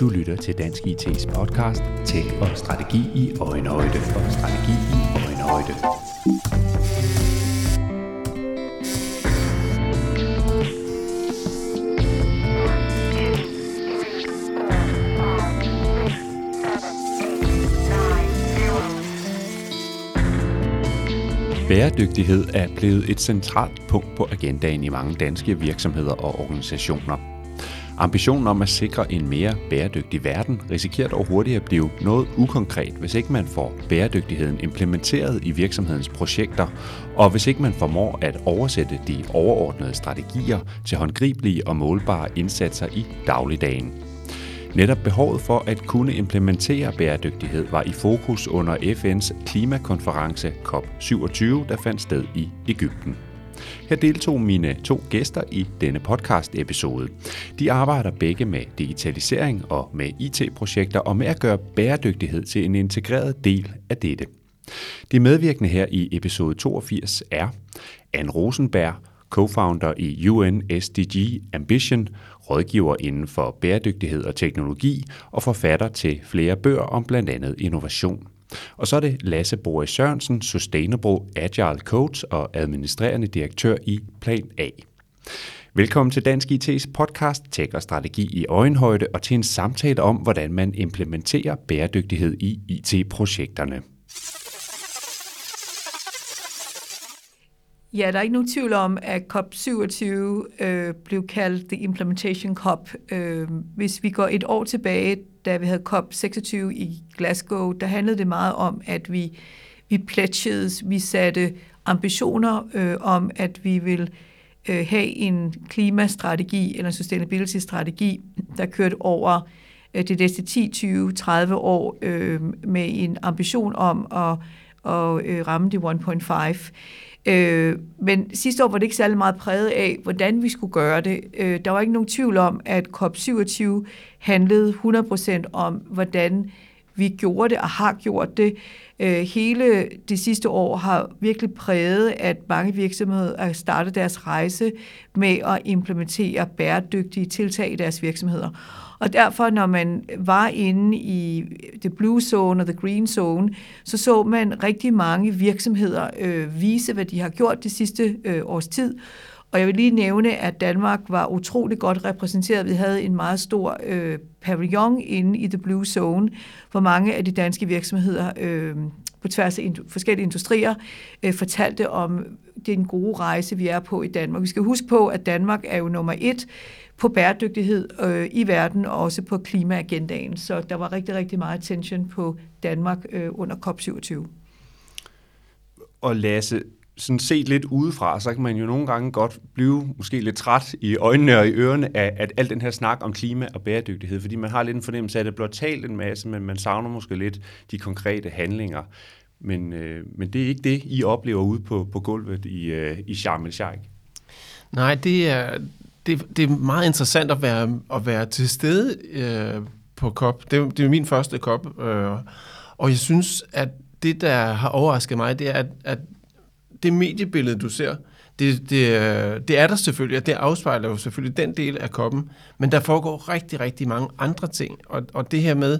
Du lytter til Dansk IT's podcast Tech og Strategi i Øjenhøjde og Strategi i Øjenhøjde. Bæredygtighed er blevet et centralt punkt på agendaen i mange danske virksomheder og organisationer. Ambitionen om at sikre en mere bæredygtig verden risikerer dog hurtigt at blive noget ukonkret, hvis ikke man får bæredygtigheden implementeret i virksomhedens projekter, og hvis ikke man formår at oversætte de overordnede strategier til håndgribelige og målbare indsatser i dagligdagen. Netop behovet for at kunne implementere bæredygtighed var i fokus under FN's klimakonference COP27, der fandt sted i Ægypten. Her deltog mine to gæster i denne podcast-episode. De arbejder begge med digitalisering og med IT-projekter og med at gøre bæredygtighed til en integreret del af dette. De medvirkende her i episode 82 er Anne Rosenberg, co-founder i UN SDG Ambition, rådgiver inden for bæredygtighed og teknologi og forfatter til flere bøger om blandt andet innovation. Og så er det Lasse Boris Sørensen, Sustainable Agile Coach og administrerende direktør i Plan A. Velkommen til Dansk IT's podcast Tech og Strategi i Øjenhøjde og til en samtale om, hvordan man implementerer bæredygtighed i IT-projekterne. Ja, der er ikke nogen tvivl om, at COP27 øh, blev kaldt The Implementation COP. Øh, hvis vi går et år tilbage, da vi havde COP26 i Glasgow, der handlede det meget om, at vi, vi pledgede, vi satte ambitioner øh, om, at vi vil øh, have en klimastrategi eller en sustainability-strategi, der kørte over øh, de næste 10, 20, 30 år øh, med en ambition om at, at øh, ramme de 1.5. Øh, men sidste år var det ikke særlig meget præget af, hvordan vi skulle gøre det. Øh, der var ikke nogen tvivl om, at COP27 handlede 100% om, hvordan vi gjorde det og har gjort det. Øh, hele det sidste år har virkelig præget, at mange virksomheder har startet deres rejse med at implementere bæredygtige tiltag i deres virksomheder. Og derfor, når man var inde i the blue zone og the green zone, så så man rigtig mange virksomheder øh, vise, hvad de har gjort det sidste øh, års tid. Og jeg vil lige nævne, at Danmark var utrolig godt repræsenteret. Vi havde en meget stor øh, pavillon inde i The Blue Zone, hvor mange af de danske virksomheder øh, på tværs af forskellige industrier øh, fortalte om den gode rejse, vi er på i Danmark. Vi skal huske på, at Danmark er jo nummer et på bæredygtighed øh, i verden og også på klimaagendaen. Så der var rigtig, rigtig meget attention på Danmark øh, under COP27. Og Lasse, sådan set lidt udefra, så kan man jo nogle gange godt blive måske lidt træt i øjnene og i ørerne af at al den her snak om klima og bæredygtighed, fordi man har lidt en fornemmelse af, at det bliver talt en masse, men man savner måske lidt de konkrete handlinger. Men, øh, men det er ikke det, I oplever ude på, på gulvet i, øh, i Sharm el-Sheikh. Nej, det er, det, det er meget interessant at være, at være til stede øh, på COP. Det, det er min første COP, øh, og jeg synes, at det, der har overrasket mig, det er, at, at det mediebillede, du ser, det, det, det er der selvfølgelig, og det afspejler jo selvfølgelig den del af koppen, men der foregår rigtig, rigtig mange andre ting, og, og det her med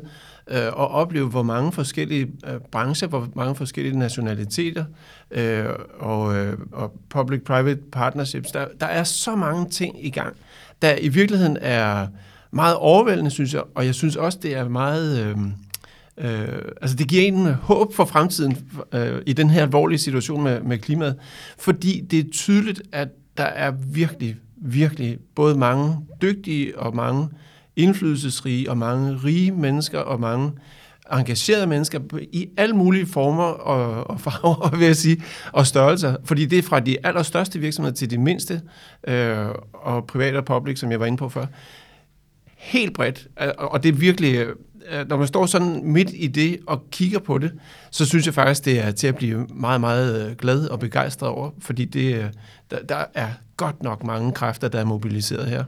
øh, at opleve, hvor mange forskellige øh, brancher, hvor mange forskellige nationaliteter øh, og, øh, og public-private partnerships, der, der er så mange ting i gang, der i virkeligheden er meget overvældende, synes jeg, og jeg synes også, det er meget... Øh, Øh, altså det giver en håb for fremtiden øh, i den her alvorlige situation med, med klimaet, fordi det er tydeligt, at der er virkelig, virkelig både mange dygtige og mange indflydelsesrige og mange rige mennesker og mange engagerede mennesker i alle mulige former og, og farver, vil jeg sige, og størrelser. Fordi det er fra de allerstørste virksomheder til de mindste, øh, og private og public, som jeg var inde på før. Helt bredt. Og det er virkelig øh, Øh, når man står sådan midt i det og kigger på det, så synes jeg faktisk, det er til at blive meget, meget øh, glad og begejstret over, fordi det, øh, der, der er godt nok mange kræfter, der er mobiliseret her.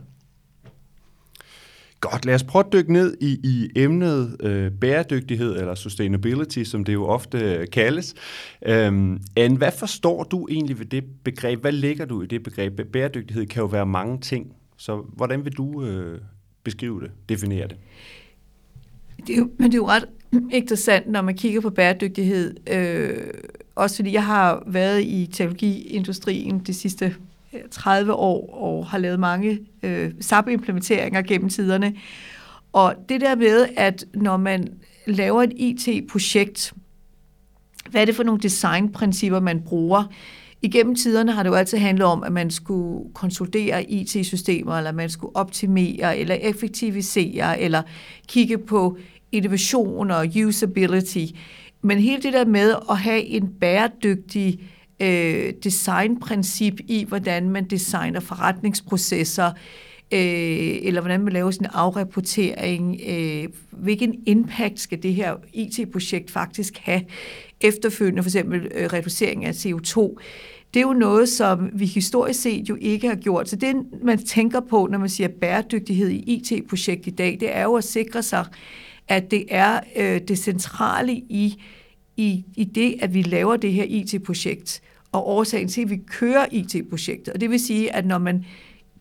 Godt, lad os prøve at dykke ned i, i emnet øh, bæredygtighed, eller sustainability, som det jo ofte kaldes. Øhm, Anne, hvad forstår du egentlig ved det begreb? Hvad lægger du i det begreb? Bæredygtighed kan jo være mange ting Så hvordan vil du øh, beskrive det, definere det? Det er jo, men det er jo ret interessant, når man kigger på bæredygtighed. Øh, også fordi jeg har været i teknologiindustrien de sidste 30 år og har lavet mange øh, SAP-implementeringer gennem tiderne. Og det der med, at når man laver et IT-projekt, hvad er det for nogle designprincipper, man bruger? Igennem tiderne har det jo altid handlet om, at man skulle konsolidere IT-systemer, eller man skulle optimere, eller effektivisere, eller kigge på innovation og usability. Men hele det der med at have en bæredygtig øh, designprincip i, hvordan man designer forretningsprocesser, øh, eller hvordan man laver sin afrapportering, øh, hvilken impact skal det her IT-projekt faktisk have efterfølgende, for eksempel øh, reducering af CO2. Det er jo noget, som vi historisk set jo ikke har gjort. Så det, man tænker på, når man siger bæredygtighed i IT-projekt i dag, det er jo at sikre sig, at det er øh, det centrale i, i, i det, at vi laver det her IT-projekt, og årsagen til, at vi kører IT-projektet. Og det vil sige, at når man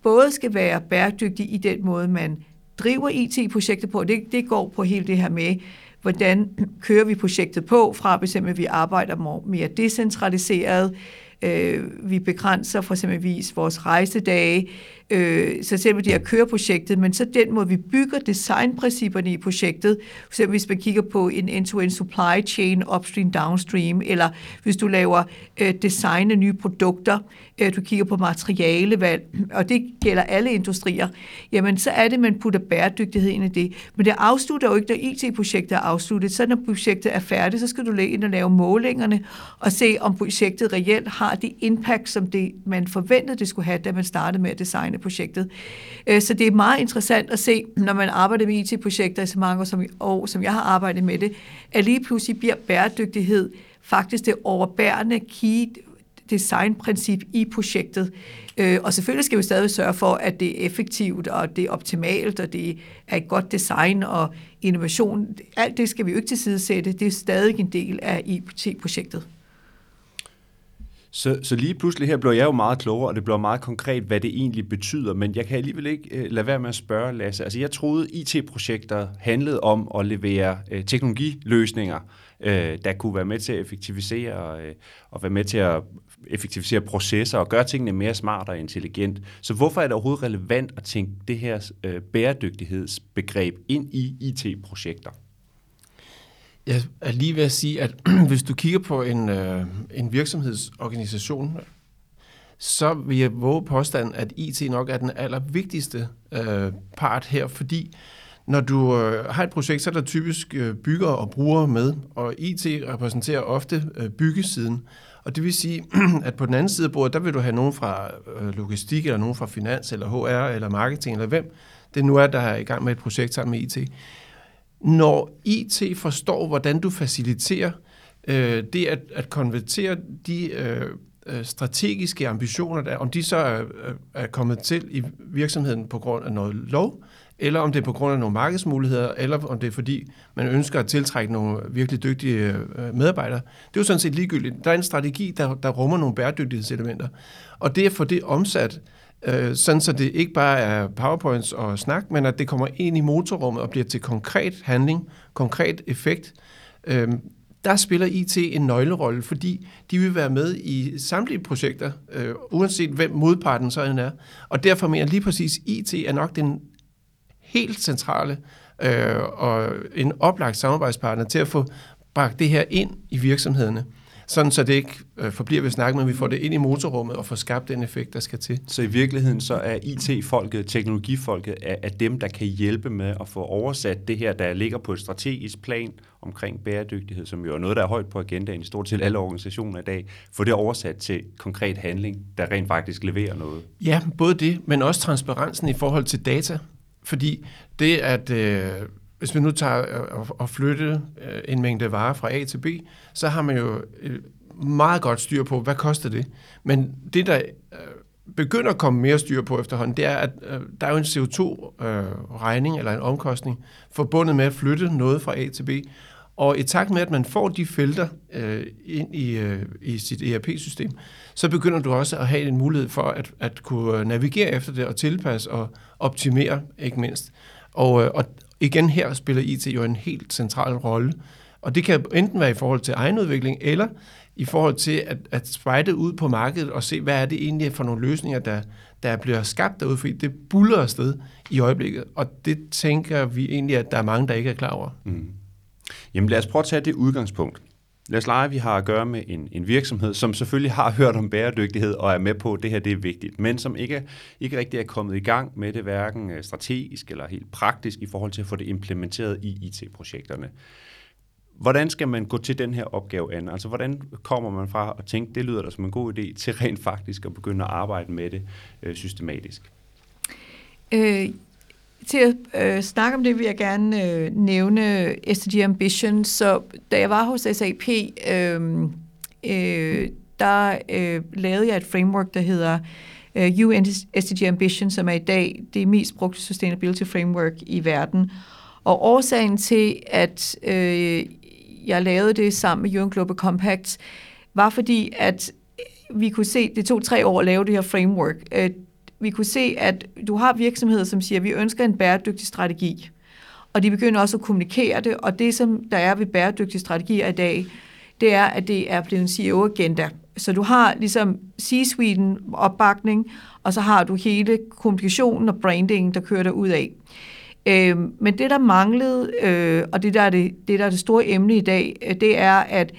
både skal være bæredygtig i den måde, man driver IT-projektet på, det, det går på hele det her med, hvordan kører vi projektet på, fra eksempel, at vi arbejder mere decentraliseret, øh, vi begrænser for eksempelvis vores rejsedage, øh, så selvom det er at køre projektet, men så den måde, vi bygger designprincipperne i projektet, for eksempel hvis man kigger på en end-to-end supply chain, upstream, downstream, eller hvis du laver øh, design af nye produkter, øh, du kigger på materialevalg, og det gælder alle industrier, jamen så er det, man putter bæredygtighed ind i det. Men det afslutter jo ikke, når IT-projektet er afsluttet. Så når projektet er færdigt, så skal du lægge ind og lave målingerne, og se, om projektet reelt har det impact, som det, man forventede, det skulle have, da man startede med at designe projektet. Øh, så det er meget interessant at se, når man arbejder med IT-projekter i så mange år, som, år, som jeg har arbejdet med det, at lige pludselig bliver bæredygtighed faktisk det overbærende key designprincip i projektet. Øh, og selvfølgelig skal vi stadig sørge for, at det er effektivt, og det er optimalt, og det er et godt design og innovation. Alt det skal vi jo ikke tilsidesætte. sætte. Det er stadig en del af IT-projektet. Så, så lige pludselig her blev jeg jo meget klogere, og det blev meget konkret, hvad det egentlig betyder, men jeg kan alligevel ikke øh, lade være med at spørge, Lasse. Altså jeg troede, IT-projekter handlede om at levere øh, teknologiløsninger, øh, der kunne være med til at effektivisere øh, og være med til at effektivisere processer og gøre tingene mere smart og intelligent. Så hvorfor er det overhovedet relevant at tænke det her øh, bæredygtighedsbegreb ind i IT-projekter? Jeg er lige ved at sige, at hvis du kigger på en, øh, en virksomhedsorganisation, så vil jeg våge påstanden, at IT nok er den allervigtigste øh, part her, fordi når du øh, har et projekt, så er der typisk øh, byggere og brugere med, og IT repræsenterer ofte øh, byggesiden. Og det vil sige, at på den anden side af bordet, der vil du have nogen fra øh, logistik, eller nogen fra finans, eller HR, eller marketing, eller hvem det nu er, der er i gang med et projekt sammen med IT når IT forstår, hvordan du faciliterer øh, det at, at konvertere de øh, øh strategiske ambitioner, der, om de så er, øh, er kommet til i virksomheden på grund af noget lov, eller om det er på grund af nogle markedsmuligheder, eller om det er fordi, man ønsker at tiltrække nogle virkelig dygtige øh, medarbejdere. Det er jo sådan set ligegyldigt. Der er en strategi, der, der rummer nogle bæredygtighedselementer. Og det at få det omsat øh, øh, sådan så det ikke bare er powerpoints og snak, men at det kommer ind i motorrummet og bliver til konkret handling, konkret effekt. Øh, der spiller IT en nøglerolle, fordi de vil være med i samtlige projekter, øh, uanset hvem modparten så end er. Og derfor mener jeg lige præcis, IT er nok den helt centrale øh, og en oplagt samarbejdspartner til at få bragt det her ind i virksomhederne sådan så det ikke øh, forbliver ved snak, men vi får det ind i motorrummet og får skabt den effekt, der skal til. Så i virkeligheden så er IT-folket, teknologifolket, er, er dem, der kan hjælpe med at få oversat det her, der ligger på et strategisk plan omkring bæredygtighed, som jo er noget, der er højt på agendaen i stort set alle organisationer i dag, få det oversat til konkret handling, der rent faktisk leverer noget. Ja, både det, men også transparensen i forhold til data. Fordi det, at øh, hvis vi nu tager øh, og flytte øh, en mængde varer fra A til B, så har man jo øh, meget godt styr på, hvad koster det. Men det, der begynder at komme mere styr på efterhånden, det er, at der er jo en CO2-regning eller en omkostning forbundet med at flytte noget fra A til B. Og i takt med, at man får de felter øh, ind i, øh, i sit ERP-system, så begynder du også at have en mulighed for at, at kunne navigere efter det og tilpasse og optimere, ikke mindst. Og, og igen her spiller IT jo en helt central rolle. Og det kan enten være i forhold til egenudvikling, eller i forhold til at, at spejde ud på markedet og se, hvad er det egentlig for nogle løsninger, der, der bliver skabt derude, fordi det buller afsted i øjeblikket. Og det tænker vi egentlig, at der er mange, der ikke er klar over. Mm. Jamen lad os prøve at tage det udgangspunkt. Lad os lege, at vi har at gøre med en, en virksomhed, som selvfølgelig har hørt om bæredygtighed og er med på, at det her det er vigtigt, men som ikke, ikke rigtig er kommet i gang med det, hverken øh, strategisk eller helt praktisk i forhold til at få det implementeret i IT-projekterne. Hvordan skal man gå til den her opgave an? Altså, hvordan kommer man fra at tænke, det lyder da som en god idé, til rent faktisk at begynde at arbejde med det øh, systematisk? Øh, til at øh, snakke om det, vil jeg gerne øh, nævne SDG Ambition. Så da jeg var hos SAP, øh, øh, der øh, lavede jeg et framework, der hedder øh, UN SDG Ambition, som er i dag det mest brugte sustainability framework i verden. Og årsagen til, at øh, jeg lavede det sammen med UN Global Compact, var fordi, at vi kunne se, det tog tre år at lave det her framework. Øh, vi kunne se, at du har virksomheder, som siger, at vi ønsker en bæredygtig strategi. Og de begynder også at kommunikere det, og det, som der er ved bæredygtige strategier i dag, det er, at det er blevet en CEO-agenda. Så du har ligesom C-suiten opbakning, og så har du hele kommunikationen og brandingen, der kører der ud af. Øh, men det, der manglede, øh, og det der, er det, det, der er det store emne i dag, øh, det er, at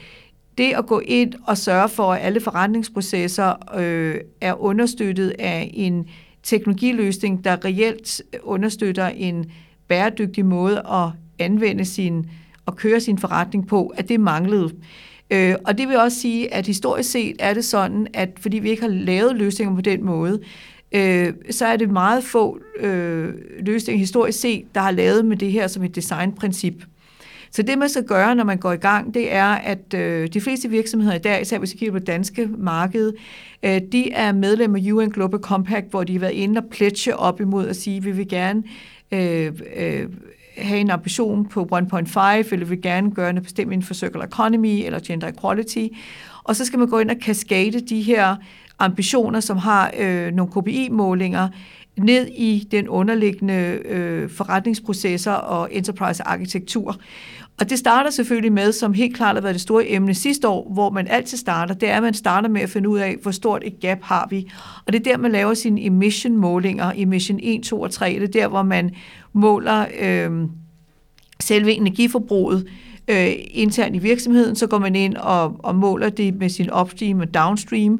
det at gå ind og sørge for, at alle forretningsprocesser øh, er understøttet af en teknologiløsning, der reelt øh, understøtter en bæredygtig måde at anvende sin og køre sin forretning på, at det manglede. Øh, og det vil også sige, at historisk set er det sådan, at fordi vi ikke har lavet løsninger på den måde, øh, så er det meget få øh, løsninger historisk set, der har lavet med det her som et designprincip. Så det, man skal gøre, når man går i gang, det er, at øh, de fleste virksomheder i dag, især hvis vi kigger på det danske marked, øh, de er medlem af UN Global Compact, hvor de har været inde og pledge op imod at sige, vi vil gerne øh, øh, have en ambition på 1.5, eller vi vil gerne gøre noget bestemt inden for circular economy eller gender equality. Og så skal man gå ind og kaskade de her ambitioner, som har øh, nogle KPI-målinger, ned i den underliggende øh, forretningsprocesser og enterprise-arkitektur. Og det starter selvfølgelig med, som helt klart har været det store emne sidste år, hvor man altid starter, det er, at man starter med at finde ud af, hvor stort et gap har vi. Og det er der, man laver sine emission-målinger, emission 1, 2 og 3. Det er der, hvor man måler øh, selve energiforbruget øh, internt i virksomheden, så går man ind og, og måler det med sin upstream og downstream.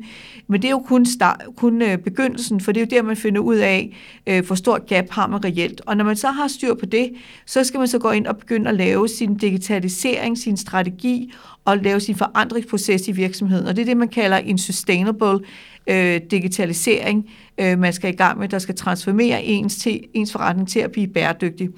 Men det er jo kun, start, kun øh, begyndelsen, for det er jo der, man finder ud af, øh, hvor stort gap har man reelt. Og når man så har styr på det, så skal man så gå ind og begynde at lave sin digitalisering, sin strategi og lave sin forandringsproces i virksomheden. Og det er det, man kalder en sustainable øh, digitalisering, øh, man skal i gang med, der skal transformere ens, til, ens forretning til at blive bæredygtig.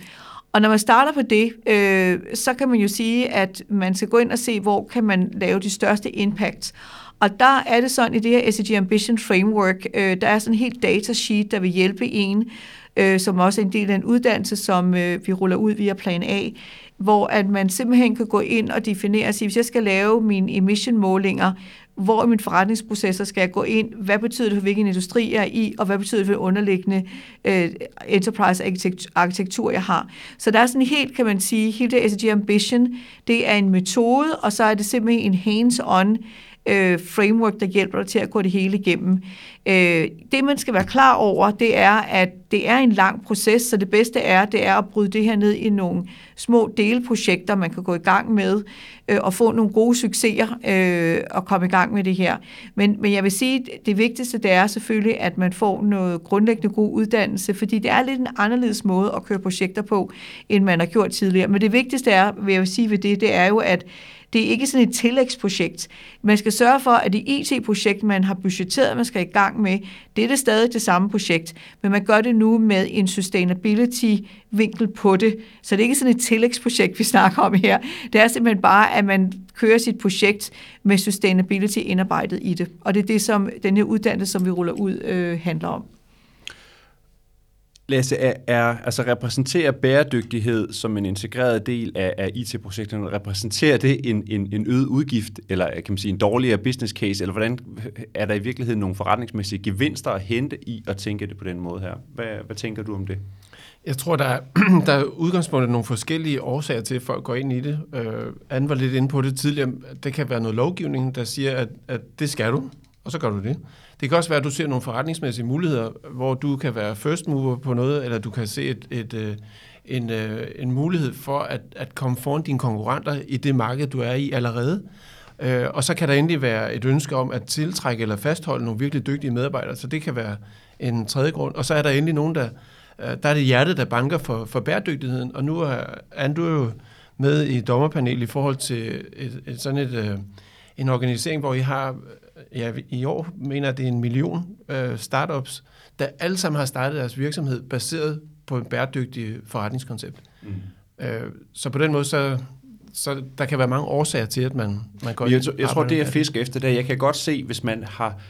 Og når man starter på det, øh, så kan man jo sige, at man skal gå ind og se, hvor kan man lave de største impact. Og der er det sådan i det her SDG Ambition Framework, øh, der er sådan en helt datasheet, der vil hjælpe en, øh, som også er en del af en uddannelse, som øh, vi ruller ud via Plan A, hvor at man simpelthen kan gå ind og definere sig, hvis jeg skal lave mine emission-målinger, hvor i min forretningsprocesser skal jeg gå ind, hvad betyder det for hvilken industri jeg er i, og hvad betyder det for den underliggende øh, enterprise arkitektur, jeg har. Så der er sådan helt, kan man sige, hele det SG Ambition, det er en metode, og så er det simpelthen en hands-on øh, framework, der hjælper dig til at gå det hele igennem. Øh, det, man skal være klar over, det er, at det er en lang proces, så det bedste er, det er at bryde det her ned i nogle små delprojekter, man kan gå i gang med, øh, og få nogle gode succeser øh, og komme i gang med det her. Men, men jeg vil sige, det vigtigste, det er selvfølgelig, at man får noget grundlæggende god uddannelse, fordi det er lidt en anderledes måde at køre projekter på, end man har gjort tidligere. Men det vigtigste er, vil jeg sige ved det, det er jo, at det er ikke sådan et tillægsprojekt. Man skal sørge for, at det IT-projekt, man har budgetteret, man skal i gang med, det er det stadig det samme projekt, men man gør det nu med en sustainability-vinkel på det. Så det er ikke sådan et tillægsprojekt, vi snakker om her. Det er simpelthen bare, at man kører sit projekt med sustainability indarbejdet i det. Og det er det, som den her uddannelse, som vi ruller ud, øh, handler om. Lasse, er, er, altså repræsenterer bæredygtighed som en integreret del af, af IT-projekterne, repræsenterer det en, en, en øget udgift, eller kan man sige en dårligere business case, eller hvordan er der i virkeligheden nogle forretningsmæssige gevinster at hente i at tænke det på den måde her? Hvad, hvad tænker du om det? Jeg tror, der er, der er udgangspunktet nogle forskellige årsager til, at folk går ind i det. Øh, Anne var lidt inde på det tidligere. Det kan være noget lovgivning, der siger, at, at det skal du, og så gør du det. Det kan også være, at du ser nogle forretningsmæssige muligheder, hvor du kan være first mover på noget, eller du kan se et, et, øh, en, øh, en mulighed for at, at komme foran dine konkurrenter i det marked, du er i allerede. Øh, og så kan der endelig være et ønske om at tiltrække eller fastholde nogle virkelig dygtige medarbejdere, så det kan være en tredje grund. Og så er der endelig nogen, der, der er det hjertet, der banker for, for bæredygtigheden, og nu er, er du jo med i dommerpanelet i forhold til et, et, sådan et, en organisering, hvor I har ja, i år mener det er en million øh, startups, der alle sammen har startet deres virksomhed baseret på en bæredygtig forretningskoncept. Mm. Øh, så på den måde, så, så der kan være mange årsager til, at man, man går Jeg, jeg tror, det er fisk efter det. Jeg kan godt se, hvis man har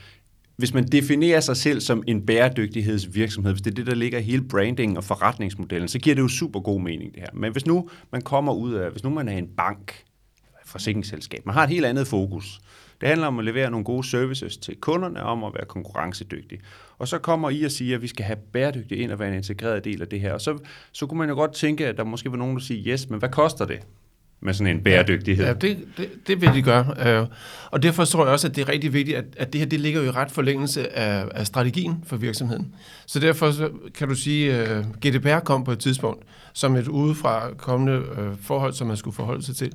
hvis man definerer sig selv som en bæredygtighedsvirksomhed, hvis det er det, der ligger i hele branding og forretningsmodellen, så giver det jo super god mening det her. Men hvis nu man kommer ud af, hvis nu man er en bank, forsikringsselskab, man har et helt andet fokus, det handler om at levere nogle gode services til kunderne, om at være konkurrencedygtig. Og så kommer I og siger, at vi skal have bæredygtig ind og være en integreret del af det her. Og så, så kunne man jo godt tænke, at der måske var nogen, der siger, yes, men hvad koster det? med sådan en bæredygtighed. Ja, det, det, det vil de gøre. Øh, og derfor tror jeg også, at det er rigtig vigtigt, at, at det her det ligger jo i ret forlængelse af, af strategien for virksomheden. Så derfor så kan du sige, øh, at GDPR kom på et tidspunkt som et udefra kommende øh, forhold, som man skulle forholde sig til.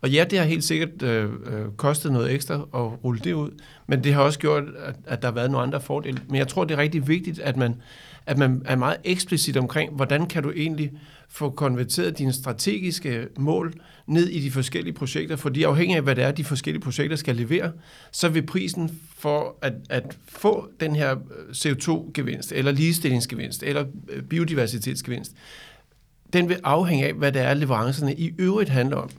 Og ja, det har helt sikkert øh, øh, kostet noget ekstra at rulle det ud, men det har også gjort, at, at der har været nogle andre fordele. Men jeg tror, det er rigtig vigtigt, at man, at man er meget eksplicit omkring, hvordan kan du egentlig få konverteret dine strategiske mål ned i de forskellige projekter, fordi afhængig af, hvad det er, de forskellige projekter skal levere, så vil prisen for at, at få den her øh, CO2-gevinst, eller ligestillingsgevinst, eller øh, biodiversitetsgevinst, den vil afhænge af, hvad det er, leverancerne i øvrigt handler om.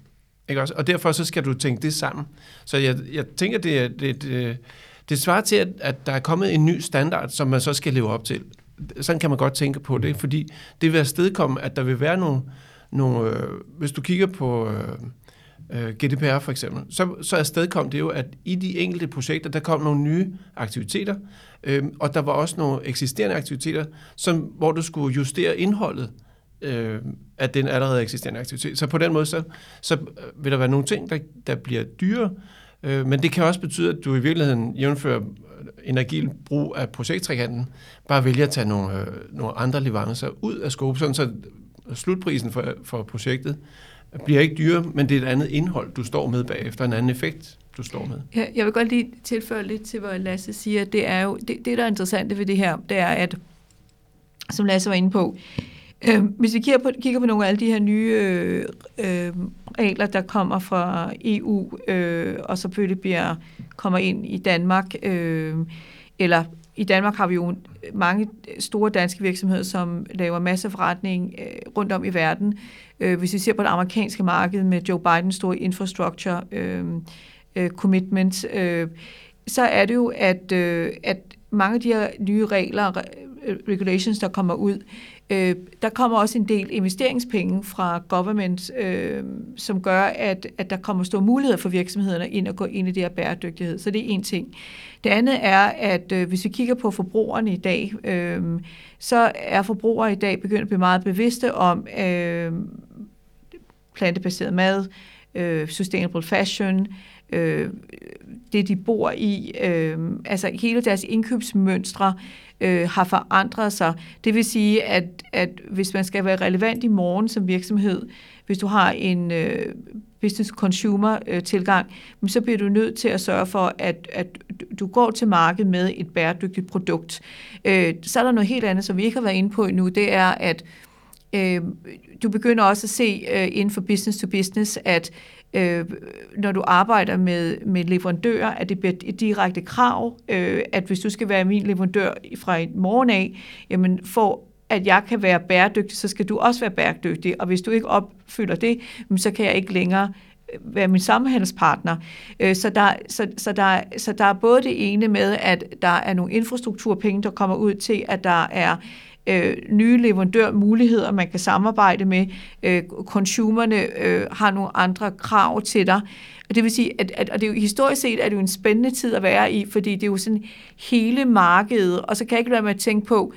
Ikke også? Og derfor så skal du tænke det sammen. Så jeg, jeg tænker, det, det, det, det svarer til, at, at der er kommet en ny standard, som man så skal leve op til. Sådan kan man godt tænke på det, fordi det vil afstedkomme, at der vil være nogle, nogle øh, hvis du kigger på øh, øh GDPR for eksempel, så, så afstedkom det jo, at i de enkelte projekter, der kom nogle nye aktiviteter, øh, og der var også nogle eksisterende aktiviteter, som, hvor du skulle justere indholdet øh, at den allerede eksisterende aktivitet. Så på den måde, så, så øh, vil der være nogle ting, der, der bliver dyre, øh, men det kan også betyde, at du i virkeligheden jævnfører øh, energibrug af projekttrikanten, bare vælger at tage nogle, øh, nogle andre leverancer ud af scope, sådan så slutprisen for, for projektet bliver ikke dyrere, men det er et andet indhold, du står med bagefter, en anden effekt, du står med. Ja, jeg vil godt lige tilføje lidt til, hvad Lasse siger. Det er jo, det, det der er interessant ved det her, det er, at, som Lasse var inde på, Øh, hvis vi kigger på, kigger på nogle af alle de her nye øh, øh, regler, der kommer fra EU, øh, og selvfølgelig bliver, kommer ind i Danmark, øh, eller i Danmark har vi jo mange store danske virksomheder, som laver masser forretning øh, rundt om i verden. Øh, hvis vi ser på det amerikanske marked med Joe Bidens store infrastructure øh, øh, commitment, øh, så er det jo, at, øh, at mange af de her nye regler, regulations, der kommer ud, Øh, der kommer også en del investeringspenge fra government, øh, som gør, at, at der kommer store muligheder for virksomhederne ind at gå ind i det her bæredygtighed. Så det er en ting. Det andet er, at øh, hvis vi kigger på forbrugerne i dag, øh, så er forbrugere i dag begyndt at blive meget bevidste om øh, plantebaseret mad, øh, sustainable fashion, øh, det de bor i, øh, altså hele deres indkøbsmønstre øh, øh, har forandret sig. Det vil sige, at, at hvis man skal være relevant i morgen som virksomhed, hvis du har en øh, business-consumer-tilgang, øh, så bliver du nødt til at sørge for, at, at du går til markedet med et bæredygtigt produkt. Øh, så er der noget helt andet, som vi ikke har været inde på endnu, det er, at øh, du begynder også at se øh, inden for business to business, at øh, når du arbejder med, med leverandører, at det bliver et direkte krav, øh, at hvis du skal være min leverandør fra i morgen af, jamen for at jeg kan være bæredygtig, så skal du også være bæredygtig, og hvis du ikke opfylder det, så kan jeg ikke længere øh, være min samhandelspartner. Øh, så der, så, så, der, så der er både det ene med, at der er nogle infrastrukturpenge, der kommer ud til, at der er øh, nye leverandørmuligheder, man kan samarbejde med. Øh, consumerne øh, har nogle andre krav til dig. Og det vil sige, at, at og det er jo, historisk set er det jo en spændende tid at være i, fordi det er jo sådan hele markedet, og så kan jeg ikke lade med at tænke på,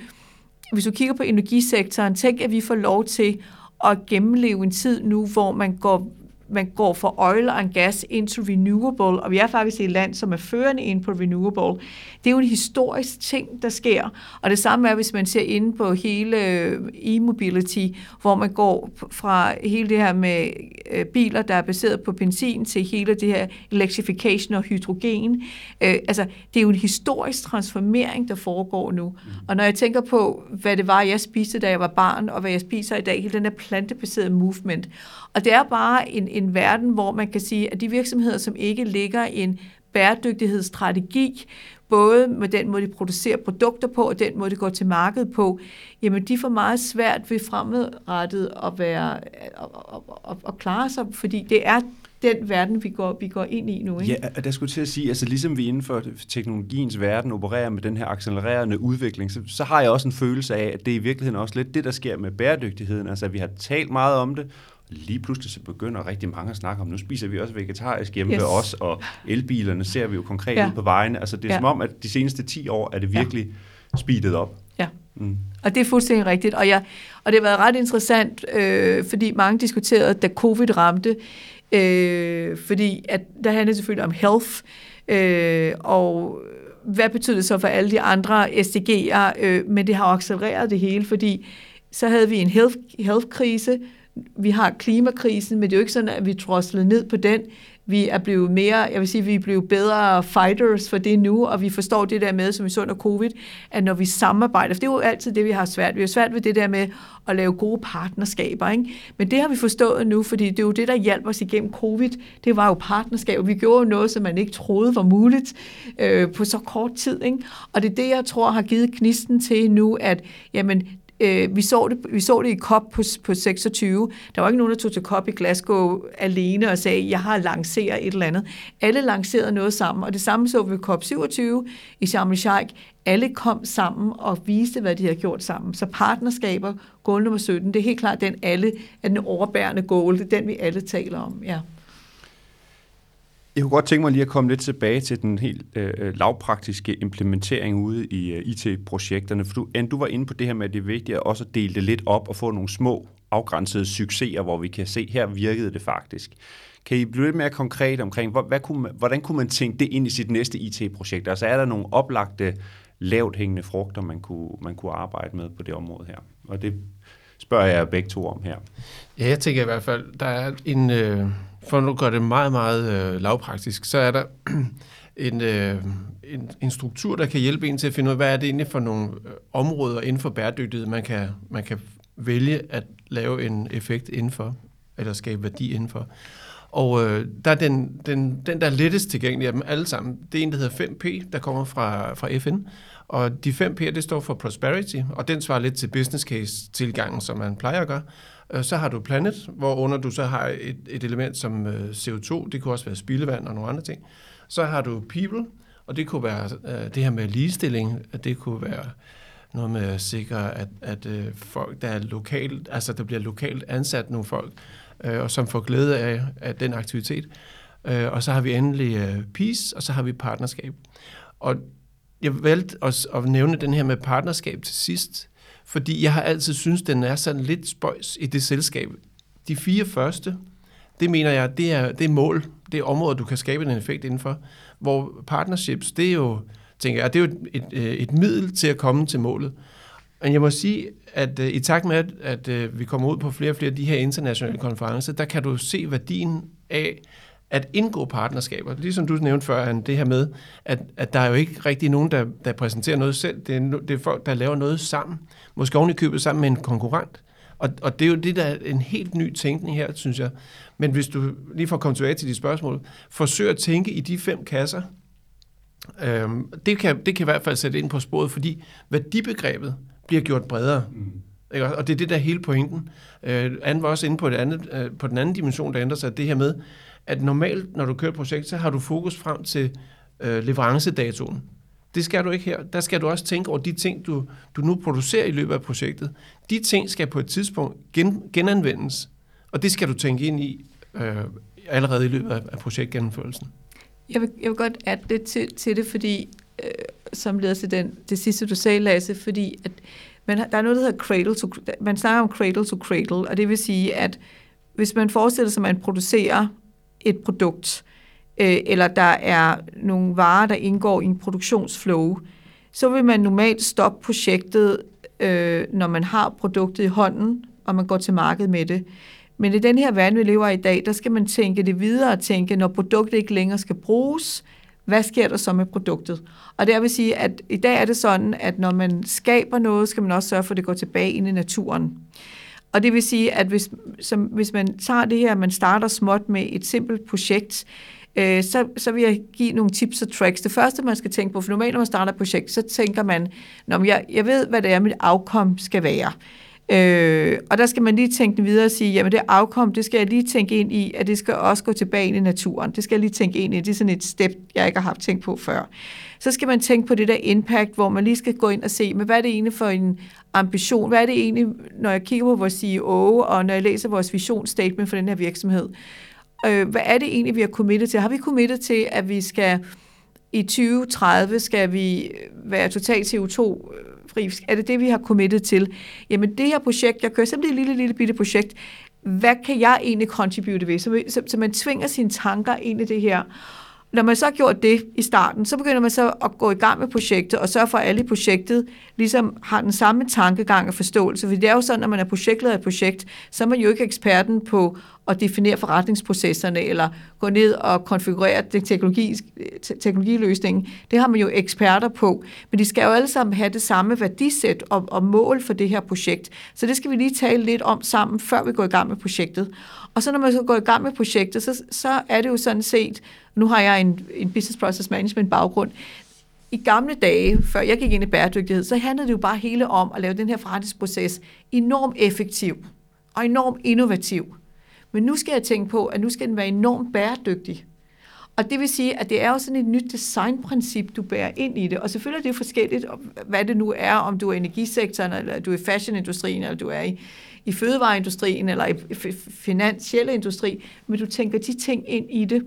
hvis du kigger på energisektoren, tænk, at vi får lov til at gennemleve en tid nu, hvor man går man går fra oil and gas into renewable, og vi er faktisk et land, som er førende ind på renewable. Det er jo en historisk ting, der sker. Og det samme er, hvis man ser ind på hele øh, e-mobility, hvor man går fra hele det her med øh, biler, der er baseret på benzin, til hele det her electrification og hydrogen. Øh, altså, det er jo en historisk transformering, der foregår nu. Og når jeg tænker på, hvad det var, jeg spiste, da jeg var barn, og hvad jeg spiser i dag, hele den her plantebaserede movement. Og det er bare en, en verden, hvor man kan sige, at de virksomheder, som ikke ligger en bæredygtighedsstrategi, både med den måde, de producerer produkter på, og den måde, de går til markedet på, jamen de får meget svært ved fremadrettet at, være, at, at, at, at klare sig, fordi det er den verden, vi går, vi går ind i nu. Ikke? Ja, og der skulle til at sige, altså ligesom vi inden for teknologiens verden opererer med den her accelererende udvikling, så, så har jeg også en følelse af, at det er i virkeligheden også lidt det, der sker med bæredygtigheden. Altså vi har talt meget om det, lige pludselig så begynder rigtig mange at snakke om, nu spiser vi også vegetarisk hjemme yes. ved os, og elbilerne ser vi jo konkret ja. ud på vejene. Altså det er ja. som om, at de seneste 10 år er det virkelig ja. speedet op. Ja, mm. og det er fuldstændig rigtigt. Og, jeg, og det har været ret interessant, øh, fordi mange diskuterede, da covid ramte, øh, fordi at der handler selvfølgelig om health, øh, og hvad betyder det så for alle de andre SDG'er, øh, men det har accelereret det hele, fordi så havde vi en health, health-krise, vi har klimakrisen, men det er jo ikke sådan, at vi troslede ned på den. Vi er blevet mere, jeg vil sige, vi er blevet bedre fighters for det nu, og vi forstår det der med, som vi så under covid, at når vi samarbejder, for det er jo altid det, vi har svært. Vi har svært ved det der med at lave gode partnerskaber, ikke? Men det har vi forstået nu, fordi det er jo det, der hjalp os igennem covid. Det var jo partnerskaber. Vi gjorde jo noget, som man ikke troede var muligt øh, på så kort tid, ikke? Og det er det, jeg tror har givet knisten til nu, at jamen, Øh, vi, så det, vi så det i COP på, på 26. Der var ikke nogen, der tog til COP i Glasgow alene og sagde, jeg har lanceret et eller andet. Alle lancerede noget sammen, og det samme så vi ved COP 27 i Sharm el-Sheikh. Alle kom sammen og viste, hvad de havde gjort sammen. Så partnerskaber, goal nummer 17, det er helt klart den alle, er den overbærende goal, det er den, vi alle taler om. Ja. Jeg kunne godt tænke mig lige at komme lidt tilbage til den helt øh, øh lavpraktiske implementering ude i øh, IT-projekterne. For du, du var inde på det her med, at det er vigtigt at også dele det lidt op og få nogle små afgrænsede succeser, hvor vi kan se, her virkede det faktisk. Kan I blive lidt mere konkret omkring, hvad, hvad kunne man, hvordan kunne man tænke det ind i sit næste IT-projekt? Altså er der nogle oplagte, lavt hængende frugter, man kunne, man kunne arbejde med på det område her? Og det spørger jeg begge to om her. Ja, jeg tænker i hvert fald, der er en... Øh for nu gør det meget, meget øh, lavpraktisk, så er der en, øh, en, en struktur, der kan hjælpe en til at finde ud af, hvad er det egentlig for nogle øh, områder inden for bæredygtighed, man kan, man kan vælge at lave en effekt indenfor, eller skabe værdi indenfor. Og øh, der er den, den, den, der er lettest tilgængelig af dem alle sammen, det er en, der hedder 5P, der kommer fra, fra FN. Og de fem P'er, det står for Prosperity, og den svarer lidt til business case-tilgangen, som man plejer at gøre. Øh, så har du Planet, hvor under du så har et, et element som øh, CO2, det kunne også være spildevand og nogle andre ting. Så har du People, og det kunne være øh, det her med ligestilling, det kunne være noget med at sikre, at, at folk, der er lokalt, altså der bliver lokalt ansat nogle folk, og som får glæde af, af den aktivitet. Uh, og så har vi endelig Peace, og så har vi partnerskab. Og jeg valgte at, at nævne den her med partnerskab til sidst, fordi jeg har altid synes den er sådan lidt spøjs i det selskab. De fire første, det mener jeg, det er, det er mål, det er områder, du kan skabe en effekt indenfor, hvor partnerships, det er jo, tænker jeg, det er jo et, et, øh, et middel til at komme til målet. Men jeg må sige, at uh, i takt med, at, at uh, vi kommer ud på flere og flere af de her internationale konferencer, der kan du se værdien af at indgå partnerskaber. Ligesom du nævnte før, det her med, at, at der er jo ikke rigtig nogen, der, der præsenterer noget selv. Det er, det er folk, der laver noget sammen. Måske oven i købet sammen med en konkurrent. Og, og det er jo det, der er en helt ny tænkning her, synes jeg. Men hvis du, lige for at komme tilbage til de spørgsmål, forsøg at tænke i de fem kasser. Øhm, det, kan, det kan i hvert fald sætte ind på sporet, fordi værdibegrebet bliver gjort bredere. Mm. Ikke? Og det er det der hele pointen. Øh, Anne var også inde på, det andet, øh, på den anden dimension, der ændrer sig, det her med, at normalt, når du kører et projekt, så har du fokus frem til øh, leverancedatoen. Det skal du ikke her. Der skal du også tænke over de ting, du, du nu producerer i løbet af projektet. De ting skal på et tidspunkt gen, genanvendes, og det skal du tænke ind i øh, allerede i løbet af, af projektgennemførelsen. Jeg vil, jeg vil godt adde det til, til det, fordi øh, som leder til den, det sidste, du sagde, Lasse, fordi at man, der er noget, der hedder cradle to, man snakker om cradle to cradle, og det vil sige, at hvis man forestiller sig, at man producerer et produkt, øh, eller der er nogle varer, der indgår i en produktionsflow, så vil man normalt stoppe projektet, øh, når man har produktet i hånden, og man går til markedet med det. Men i den her verden, vi lever i i dag, der skal man tænke det videre og tænke, når produktet ikke længere skal bruges, hvad sker der så med produktet? Og det vil sige, at i dag er det sådan, at når man skaber noget, skal man også sørge for, at det går tilbage ind i naturen. Og det vil sige, at hvis, som, hvis man tager det her, man starter småt med et simpelt projekt, øh, så, så vil jeg give nogle tips og tricks. Det første, man skal tænke på, for normalt når man starter et projekt, så tænker man, Nå, jeg, jeg ved, hvad det er, mit afkom skal være. Øh, og der skal man lige tænke videre og sige, jamen det afkom, det skal jeg lige tænke ind i, at det skal også gå tilbage ind i naturen. Det skal jeg lige tænke ind i. Det er sådan et step, jeg ikke har haft tænkt på før. Så skal man tænke på det der impact, hvor man lige skal gå ind og se, men hvad er det egentlig for en ambition? Hvad er det egentlig, når jeg kigger på vores CEO, og når jeg læser vores visionsstatement for den her virksomhed? Øh, hvad er det egentlig, vi har committet til? Har vi committet til, at vi skal i 2030 skal vi være totalt CO2 fri. Er det det, vi har committet til? Jamen det her projekt, jeg kører simpelthen et lille, lille bitte projekt, hvad kan jeg egentlig contribute ved? Så, så, så man tvinger sine tanker ind i det her. Når man så har gjort det i starten, så begynder man så at gå i gang med projektet og sørge for, at alle i projektet ligesom har den samme tankegang og forståelse. For det er jo sådan, når man er projektleder i et projekt, så er man jo ikke eksperten på og definere forretningsprocesserne eller gå ned og konfigurere den teknologi, teknologiløsningen. Det har man jo eksperter på. Men de skal jo alle sammen have det samme værdisæt og, og mål for det her projekt. Så det skal vi lige tale lidt om sammen, før vi går i gang med projektet. Og så når man så går i gang med projektet, så, så er det jo sådan set, nu har jeg en, en business process management baggrund, i gamle dage, før jeg gik ind i bæredygtighed, så handlede det jo bare hele om at lave den her forretningsproces enormt effektiv og enormt innovativ. Men nu skal jeg tænke på, at nu skal den være enormt bæredygtig. Og det vil sige, at det er jo sådan et nyt designprincip, du bærer ind i det. Og selvfølgelig er det forskelligt, hvad det nu er, om du er i energisektoren, eller du er i fashionindustrien, eller du er i, i fødevareindustrien, eller i finansielle industri, men du tænker de ting ind i det.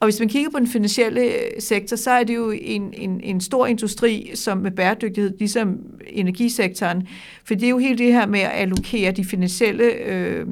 Og hvis man kigger på den finansielle øh, sektor, så er det jo en, en, en stor industri som med bæredygtighed, ligesom energisektoren. For det er jo helt det her med at allokere de finansielle øh,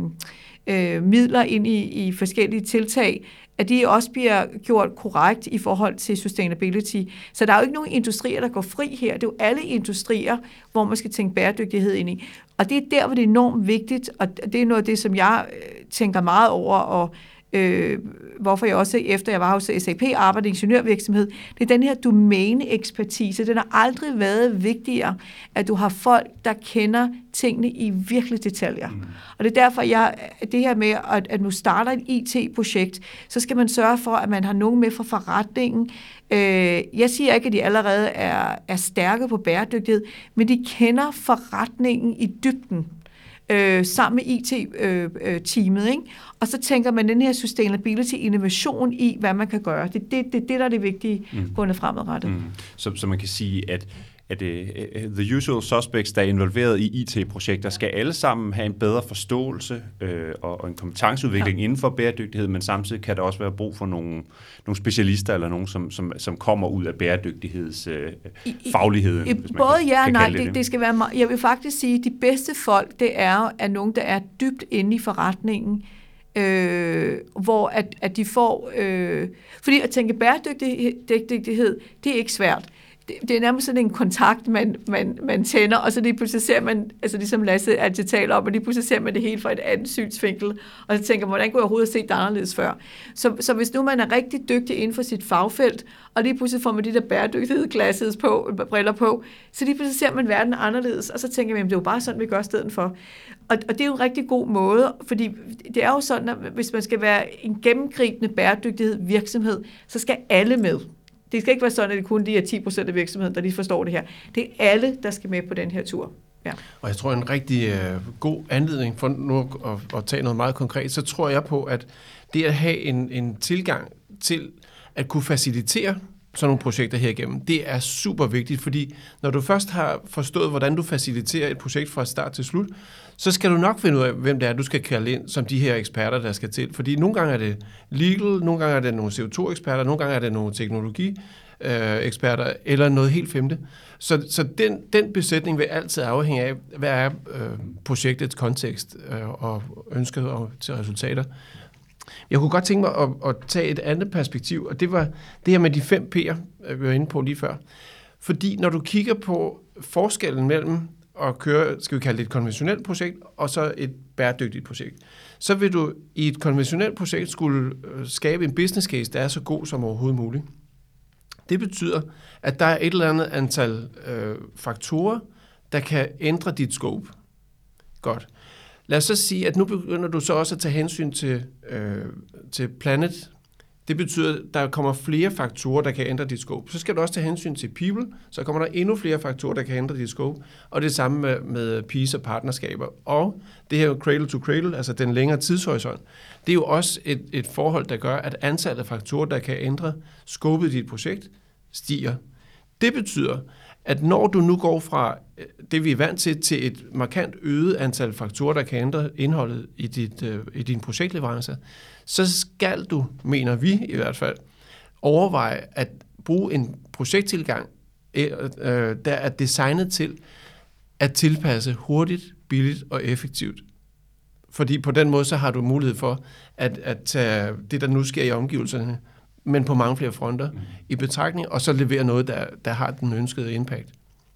øh, midler ind i, i forskellige tiltag, at de også bliver gjort korrekt i forhold til sustainability. Så der er jo ikke nogen industrier, der går fri her. Det er jo alle industrier, hvor man skal tænke bæredygtighed ind i. Og det er der, hvor det er enormt vigtigt, og det er noget af det, som jeg øh, tænker meget over, og øh, hvorfor jeg også, efter jeg var hos SAP, arbejder i ingeniørvirksomhed, det er den her domæne-ekspertise. Den har aldrig været vigtigere, at du har folk, der kender tingene i virkelig detaljer. Mm. Og det er derfor, jeg, det her med, at, at nu starter et IT-projekt, så skal man sørge for, at man har nogen med fra forretningen. Øh, jeg siger ikke, at de allerede er, er stærke på bæredygtighed, men de kender forretningen i dybden øh, sammen med IT-teamet. Øh, ikke? Og så tænker man den her sustainability innovation i, hvad man kan gøre. Det er det, det, det, der er det vigtige mm. gående fremadrettet. Mm. Så, så man kan sige, at at uh, the usual suspects, der er involveret i IT-projekter, skal alle sammen have en bedre forståelse uh, og, og en kompetenceudvikling ja. inden for bæredygtighed, men samtidig kan der også være brug for nogle, nogle specialister eller nogen, som, som, som kommer ud af bæredygtighedsfagligheden. Uh, både ja og nej, det, det skal være, jeg vil faktisk sige, at de bedste folk, det er, er nogen, der er dybt inde i forretningen, øh, hvor at, at de får... Øh, fordi at tænke bæredygtighed, det er ikke svært det, det er nærmest sådan en kontakt, man, man, man tænder, og så lige pludselig ser man, altså ligesom Lasse altid taler om, og lige pludselig ser man det helt fra et andet synsvinkel, og så tænker man, hvordan kunne jeg overhovedet have set det anderledes før? Så, så hvis nu man er rigtig dygtig inden for sit fagfelt, og lige pludselig får man de der bæredygtighed på, briller på, så lige pludselig ser man verden anderledes, og så tænker man, det er jo bare sådan, vi gør stedet for. Og, og det er jo en rigtig god måde, fordi det er jo sådan, at hvis man skal være en gennemgribende bæredygtighed virksomhed, så skal alle med. Det skal ikke være sådan, at det kun de er 10 procent af virksomheden, der lige forstår det her. Det er alle, der skal med på den her tur. Ja. Og jeg tror, en rigtig øh, god anledning for nu at, at tage noget meget konkret, så tror jeg på, at det at have en, en tilgang til at kunne facilitere sådan nogle projekter her igennem. Det er super vigtigt, fordi når du først har forstået, hvordan du faciliterer et projekt fra start til slut, så skal du nok finde ud af, hvem det er, du skal kalde ind som de her eksperter, der skal til. Fordi nogle gange er det legal, nogle gange er det nogle CO2-eksperter, nogle gange er det nogle teknologi øh, eksperter, eller noget helt femte. Så, så den, den besætning vil altid afhænge af, hvad er øh, projektets kontekst øh, og ønsket og, til resultater. Jeg kunne godt tænke mig at, at tage et andet perspektiv, og det var det her med de fem P'er, øh, vi var inde på lige før. Fordi når du kigger på forskellen mellem at køre, skal vi kalde det et konventionelt projekt, og så et bæredygtigt projekt, så vil du i et konventionelt projekt skulle øh, skabe en business case, der er så god som overhovedet muligt. Det betyder, at der er et eller andet antal øh, faktorer, der kan ændre dit scope. Godt. Lad os så sige, at nu begynder du så også at tage hensyn til, øh, til planet. Det betyder, at der kommer flere faktorer, der kan ændre dit scope. Så skal du også tage hensyn til people, så kommer der endnu flere faktorer, der kan ændre dit scope. Og det samme med, med peace og partnerskaber. Og det her cradle to cradle, altså den længere tidshorisont, det er jo også et, et forhold, der gør, at antallet af faktorer, der kan ændre scopet i dit projekt, stiger. Det betyder, at når du nu går fra øh, det, vi er vant til, til et markant øget antal faktorer, der kan ændre indholdet i, dit, øh, i din projektleverance, så skal du, mener vi i hvert fald, overveje at bruge en projekttilgang, øh, øh der er designet til at tilpasse hurtigt, billigt og effektivt. Fordi på den måde, så har du mulighed for at, at tage det, der nu sker i omgivelserne, men på mange flere fronter mm. i betragtning, og så levere noget, der, der har den ønskede impact.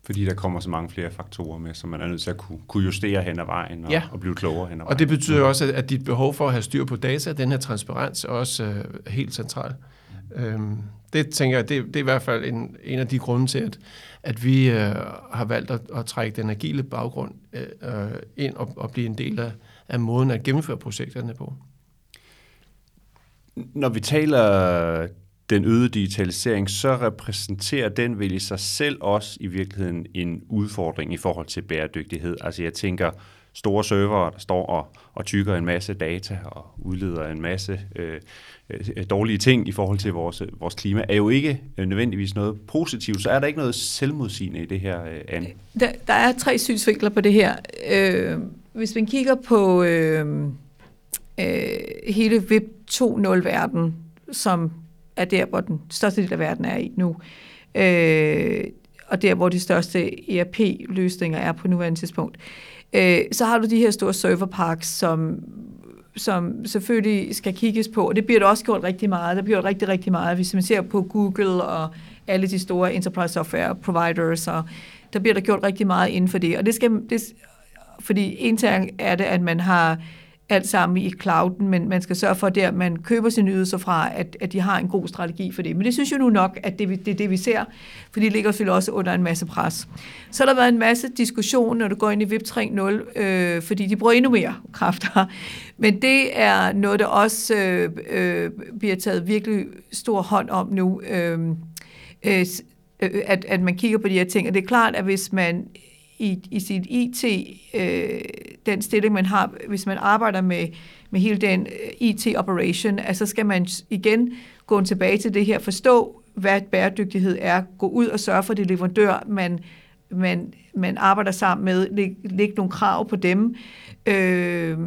Fordi der kommer så mange flere faktorer med, som man er nødt til at kunne, kunne justere hen ad vejen og, ja. og blive klogere hen ad vejen. Og det betyder mm. også, at dit behov for at have styr på data, den her transparens, er også øh, helt central. Øhm, det tænker jeg, det, det er i hvert fald en, en af de grunde til, at, at vi øh, har valgt at, at trække den agile baggrund øh, øh ind og, og blive en del af, af måden at gennemføre projekterne på. Når vi taler den øgede digitalisering, så repræsenterer den vel i sig selv også i virkeligheden en udfordring i forhold til bæredygtighed. Altså jeg tænker, store servere, der står og, og tykker en masse data og udleder en masse øh, øh, dårlige ting i forhold til vores, vores klima, er jo ikke øh, nødvendigvis noget positivt. Så er der ikke noget selvmodsigende i det her, øh, Anne? Der, der er tre synsvinkler på det her. Øh, hvis man kigger på øh, øh, hele Web 2.0-verden, som er der, hvor den største del af verden er i nu, øh, og der, hvor de største ERP-løsninger er på nuværende tidspunkt, øh, så har du de her store serverparks, som som selvfølgelig skal kigges på, og det bliver der også gjort rigtig meget. Der bliver rigtig, rigtig meget. Hvis man ser på Google og alle de store enterprise software providers, og der bliver der gjort rigtig meget inden for det. Og det skal, det, fordi en ting er det, at man har alt sammen i clouden, men man skal sørge for, at man køber sine ydelser fra, at, at de har en god strategi for det. Men det synes jeg nu nok, at det, det er det, vi ser, for de ligger selvfølgelig også under en masse pres. Så har der været en masse diskussion, når du går ind i Web 3.0, øh, fordi de bruger endnu mere kræfter. Men det er noget, der også øh, øh, bliver taget virkelig stor hånd om nu, øh, øh, øh at, at man kigger på de her ting. Og det er klart, at hvis man i, i sit IT, øh, den stilling, man har, hvis man arbejder med, med hele den øh, IT-operation, så skal man igen gå tilbage til det her, forstå, hvad bæredygtighed er, gå ud og sørge for det leverandør, man, man, man arbejder sammen med, lægge nogle krav på dem, øh,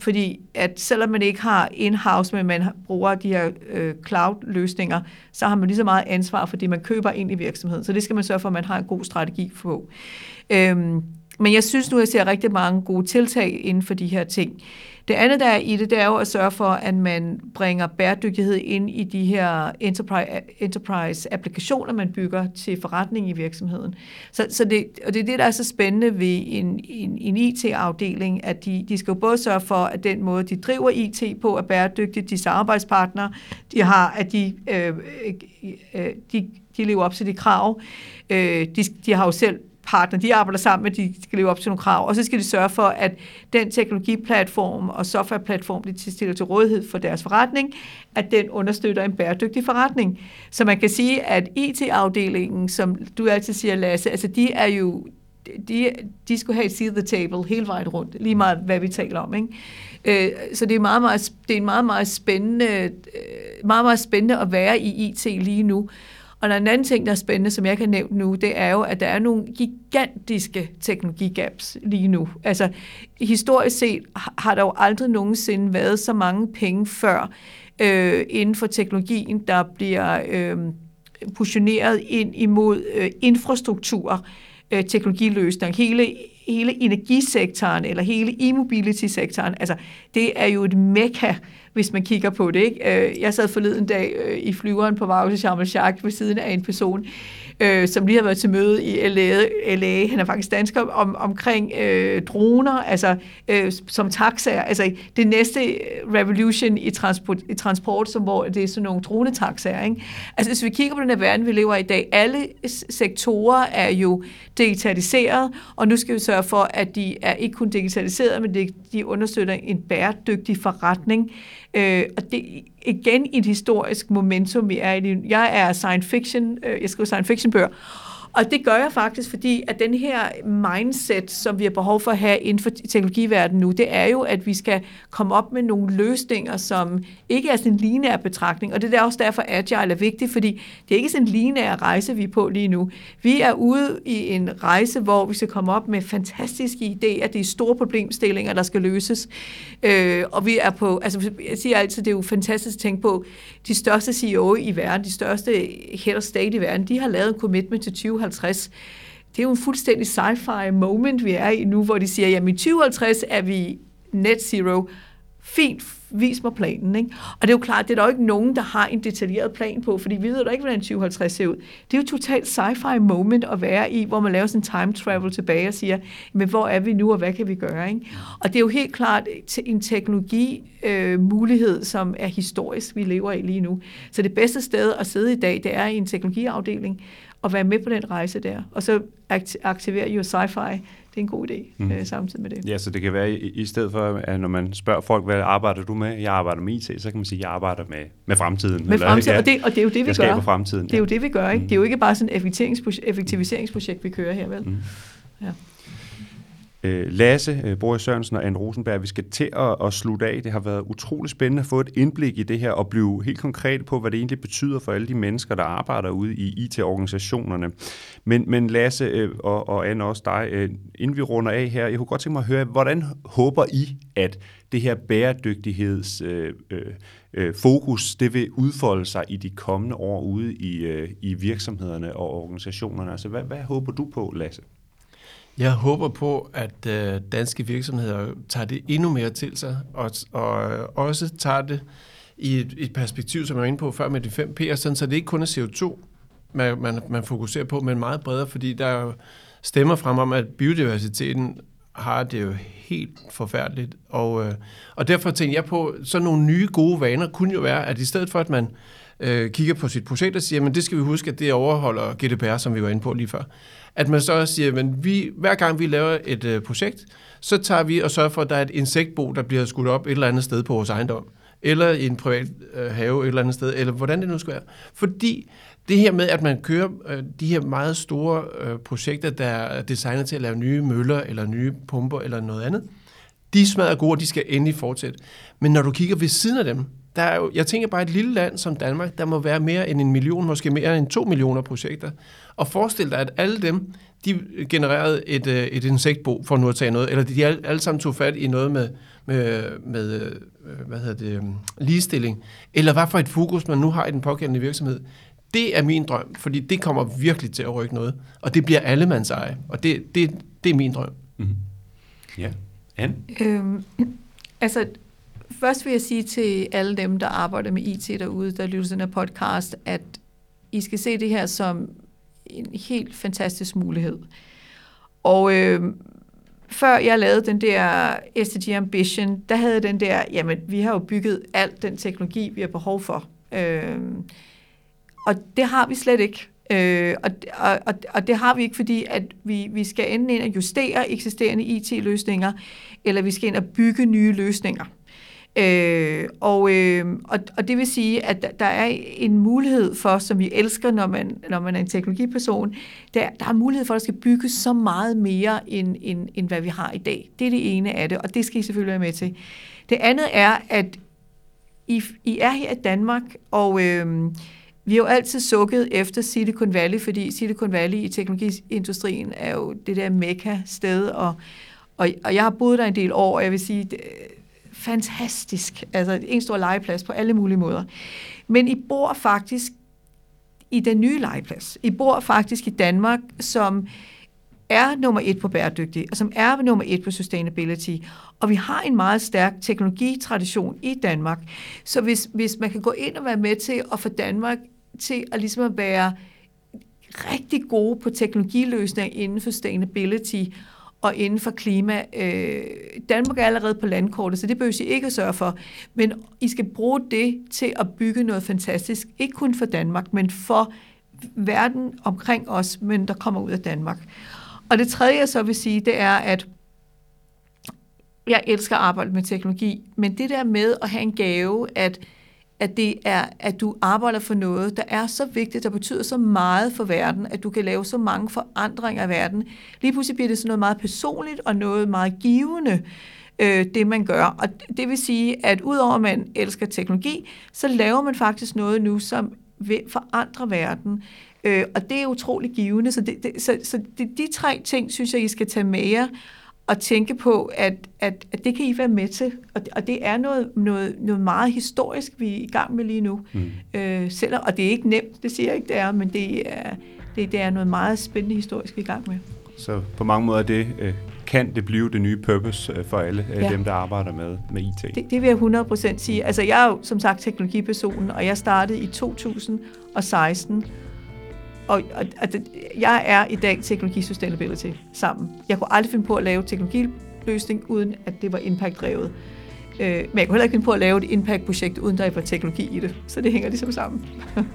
fordi at selvom man ikke har in-house, men man bruger de her øh, cloud-løsninger, så har man lige så meget ansvar for det, man køber ind i virksomheden. Så det skal man sørge for, at man har en god strategi for. Øhm, men jeg synes nu, at jeg ser rigtig mange gode tiltag inden for de her ting. Det andet, der er i det, det er jo at sørge for, at man bringer bæredygtighed ind i de her enterprise-applikationer, man bygger til forretning i virksomheden. Så, så det, og det er det, der er så spændende ved en, en, en IT-afdeling, at de, de skal jo både sørge for, at den måde, de driver IT på, er bæredygtigt, de samarbejdspartnere, de har, at de, øh, øh, øh, de, de lever op til de krav. Øh, de, de har jo selv partner, de arbejder sammen med, de skal leve op til nogle krav, og så skal de sørge for, at den teknologiplatform og softwareplatform, de stiller til rådighed for deres forretning, at den understøtter en bæredygtig forretning. Så man kan sige, at IT-afdelingen, som du altid siger, Lasse, altså de er jo de, de skulle have et seat the table hele vejen rundt, lige meget hvad vi taler om. Ikke? Øh, så det er, meget, meget, det er en meget, meget spændende, øh, meget, meget spændende at være i IT lige nu. Og der er en anden ting, der er spændende, som jeg kan nævne nu, det er jo, at der er nogle gigantiske teknologigaps lige nu. Altså, historisk set har der jo aldrig nogensinde været så mange penge før øh, inden for teknologien, der bliver øh, positioneret ind imod øh, infrastruktur, øh, teknologiløsninger. Hele hele energisektoren eller hele e-mobility-sektoren, altså det er jo et mekka, hvis man kigger på det. Ikke? Øh, jeg sad forleden dag øh, i flyveren på vej til Sharm el ved siden af en person, øh, som lige har været til møde i LA, LA han er faktisk dansker, om, omkring øh, droner, altså øh, som taxaer, altså det næste revolution i transport, i transport som hvor det er sådan nogle dronetaxaer. Ikke? Altså hvis vi kigger på den her verden, vi lever i i dag, alle sektorer er jo digitaliseret, og nu skal vi sørge for, at de er ikke kun digitaliseret, men de, de understøtter en bæredygtig forretning. Øh, og det igen et historisk momentum, vi er i. Jeg er science fiction, øh, jeg skriver science fiction bøger, og det gør jeg faktisk, fordi at den her mindset, som vi har behov for at have inden for teknologiverdenen nu, det er jo, at vi skal komme op med nogle løsninger, som ikke er sådan en lineær betragtning. Og det er også derfor, at Agile er vigtigt, fordi det er ikke sådan en lineær rejse, vi er på lige nu. Vi er ude i en rejse, hvor vi skal komme op med fantastiske idéer. Det er store problemstillinger, der skal løses. Øh, og vi er på, altså jeg siger altid, det er jo fantastisk at tænke på, de største CEO i verden, de største head of state i verden, de har lavet en commitment til 20 2050. Det er jo en fuldstændig sci-fi moment, vi er i nu, hvor de siger, jamen i 2050 er vi net zero. Fint, vis mig planen. Ikke? Og det er jo klart, det er der jo ikke nogen, der har en detaljeret plan på, fordi vi ved da ikke, hvordan 2050 ser ud. Det er jo totalt sci-fi moment at være i, hvor man laver sådan en time travel tilbage og siger, men hvor er vi nu, og hvad kan vi gøre? Ikke? Og det er jo helt klart en teknologi øh, mulighed, som er historisk, vi lever i lige nu. Så det bedste sted at sidde i dag, det er i en teknologiafdeling, at være med på den rejse der. Og så aktivere jo sci-fi. Det er en god idé mm. øh, samtidig med det. Ja, så det kan være, i, i stedet for, at når man spørger folk, hvad arbejder du med? Jeg arbejder med IT, så kan man sige, at jeg arbejder med, med fremtiden. Med fremtiden, eller, ja, og, det, og det er jo det, vi gør. fremtiden. Det er jo det, vi gør. Ikke? Mm. Det er jo ikke bare sådan et effektiviseringsprojekt, vi kører her, vel? Mm. Ja. Øh, Lasse, øh, Boris Sørensen og Anne Rosenberg, vi skal til at, at slutte af. Det har været utrolig spændende at få et indblik i det her og blive helt konkret på, hvad det egentlig betyder for alle de mennesker, der arbejder ude i IT-organisationerne. Men, men Lasse øh, og, og Anne, også dig, øh, inden vi runder af her, jeg kunne godt tænke mig at høre, hvordan håber I, at det her bæredygtigheds øh, øh, øh, fokus, det vil udfolde sig i de kommende år ude i, øh, i virksomhederne og organisationerne? Altså, hvad, hvad håber du på, Lasse? Jeg håber på, at øh, danske virksomheder tager det endnu mere til sig, og, og øh, også tager det i et, et perspektiv, som jeg var inde på før med de 5 P'er, sådan, så det ikke kun er CO2, man, man, man fokuserer på, men meget bredere, fordi der er stemmer frem om, at biodiversiteten har det jo helt forfærdeligt. Og, øh, og derfor tænker jeg på, så nogle nye gode vaner kunne jo være, at i stedet for, at man øh, kigger på sit projekt og siger, men det skal vi huske, at det overholder GDPR, som vi var inde på lige før, at man så også siger, men vi, hver gang vi laver et øh, projekt, så tager vi og sørger for, at der er et insektbo, der bliver skudt op et eller andet sted på vores ejendom, eller i en privat øh, have et eller andet sted, eller hvordan det nu skal være. Fordi det her med, at man kører øh, de her meget store øh, projekter, der er designet til at lave nye møller, eller nye pumper, eller noget andet, de smadrer gode, og de skal endelig fortsætte. Men når du kigger ved siden af dem, der er jo, jeg tænker bare et lille land som Danmark, der må være mere end en million, måske mere end to millioner projekter. Og forestil dig, at alle dem, de genererede et, øh, et insektbo, for nu at tage noget, eller de alle, alle sammen tog fat i noget med, med, med øh, hvad hedder det, øhm, ligestilling, eller hvad for et fokus man nu har i den pågældende virksomhed. Det er min drøm, fordi det kommer virkelig til at rykke noget, og det bliver allemands eje, og det, det, det er min drøm. Mm-hmm. Ja. Anne? Øhm, altså, først vil jeg sige til alle dem, der arbejder med IT derude, der lytter til den her podcast, at I skal se det her som en helt fantastisk mulighed. Og øh, før jeg lavede den der SDG Ambition, der havde den der, jamen vi har jo bygget alt den teknologi, vi har behov for. Øh, og det har vi slet ikke. Øh, og, og, og det har vi ikke, fordi at vi, vi skal enten ind og justere eksisterende IT-løsninger, eller vi skal ind og bygge nye løsninger. Øh, og, øh, og, og det vil sige, at der er en mulighed for, som vi elsker, når man, når man er en teknologiperson, der, der er mulighed for, at der skal bygges så meget mere, end, end, end hvad vi har i dag. Det er det ene af det, og det skal I selvfølgelig være med til. Det andet er, at I, I er her i Danmark, og øh, vi har jo altid sukket efter Silicon Valley, fordi Silicon Valley i teknologiindustrien er jo det der mekka-sted, og, og, og jeg har boet der en del år, og jeg vil sige, det, fantastisk. Altså en stor legeplads på alle mulige måder. Men I bor faktisk i den nye legeplads. I bor faktisk i Danmark, som er nummer et på bæredygtig, og som er nummer et på sustainability. Og vi har en meget stærk teknologitradition i Danmark. Så hvis, hvis man kan gå ind og være med til at få Danmark til at, ligesom at være rigtig gode på teknologiløsninger inden for sustainability, og inden for klima. Øh, Danmark er allerede på landkortet, så det behøver I ikke at sørge for. Men I skal bruge det til at bygge noget fantastisk, ikke kun for Danmark, men for verden omkring os, men der kommer ud af Danmark. Og det tredje, jeg så vil sige, det er, at jeg elsker at arbejde med teknologi, men det der med at have en gave, at at det er, at du arbejder for noget, der er så vigtigt, der betyder så meget for verden, at du kan lave så mange forandringer i verden. Lige pludselig bliver det sådan noget meget personligt og noget meget givende, øh, det man gør. Og det vil sige, at udover at man elsker teknologi, så laver man faktisk noget nu, som vil forandre verden. Øh, og det er utrolig givende. Så, det, det, så, så det, de tre ting, synes jeg, I skal tage med jer og tænke på, at, at, at det kan I være med til. Og, og det er noget, noget, noget meget historisk, vi er i gang med lige nu. Mm. Øh, selvom, og det er ikke nemt, det siger jeg ikke, det er, men det er, det, det er noget meget spændende historisk, vi er i gang med. Så på mange måder det, øh, kan det blive det nye purpose øh, for alle øh, ja. dem, der arbejder med, med IT? Det, det vil jeg 100% sige. Altså jeg er jo som sagt teknologiperson, og jeg startede i 2016, og, og, og jeg er i dag teknologi sustainability sammen. Jeg kunne aldrig finde på at lave teknologiløsning, uden at det var impact-drevet. Øh, men jeg kunne heller ikke finde på at lave et impact-projekt, uden der var teknologi i det. Så det hænger ligesom sammen.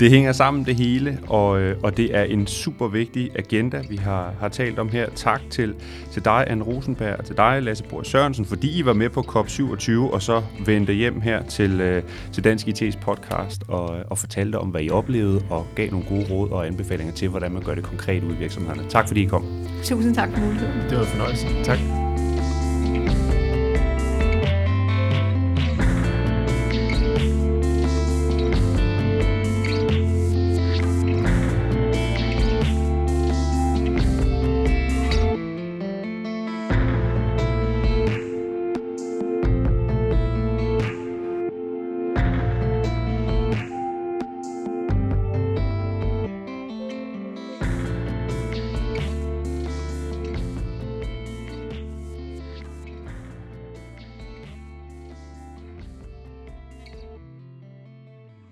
Det hænger sammen det hele, og, øh, og det er en super vigtig agenda, vi har, har talt om her. Tak til, til dig, Anne Rosenberg, og til dig, Lasse Bohr Sørensen, fordi I var med på COP27, og så vendte hjem her til, øh, til Dansk IT's podcast og, og fortalte om, hvad I oplevede, og gav nogle gode råd og anbefalinger til, hvordan man gør det konkret ud i virksomhederne. Tak fordi I kom. Tusind tak for muligheden. Det var en fornøjelse. Tak.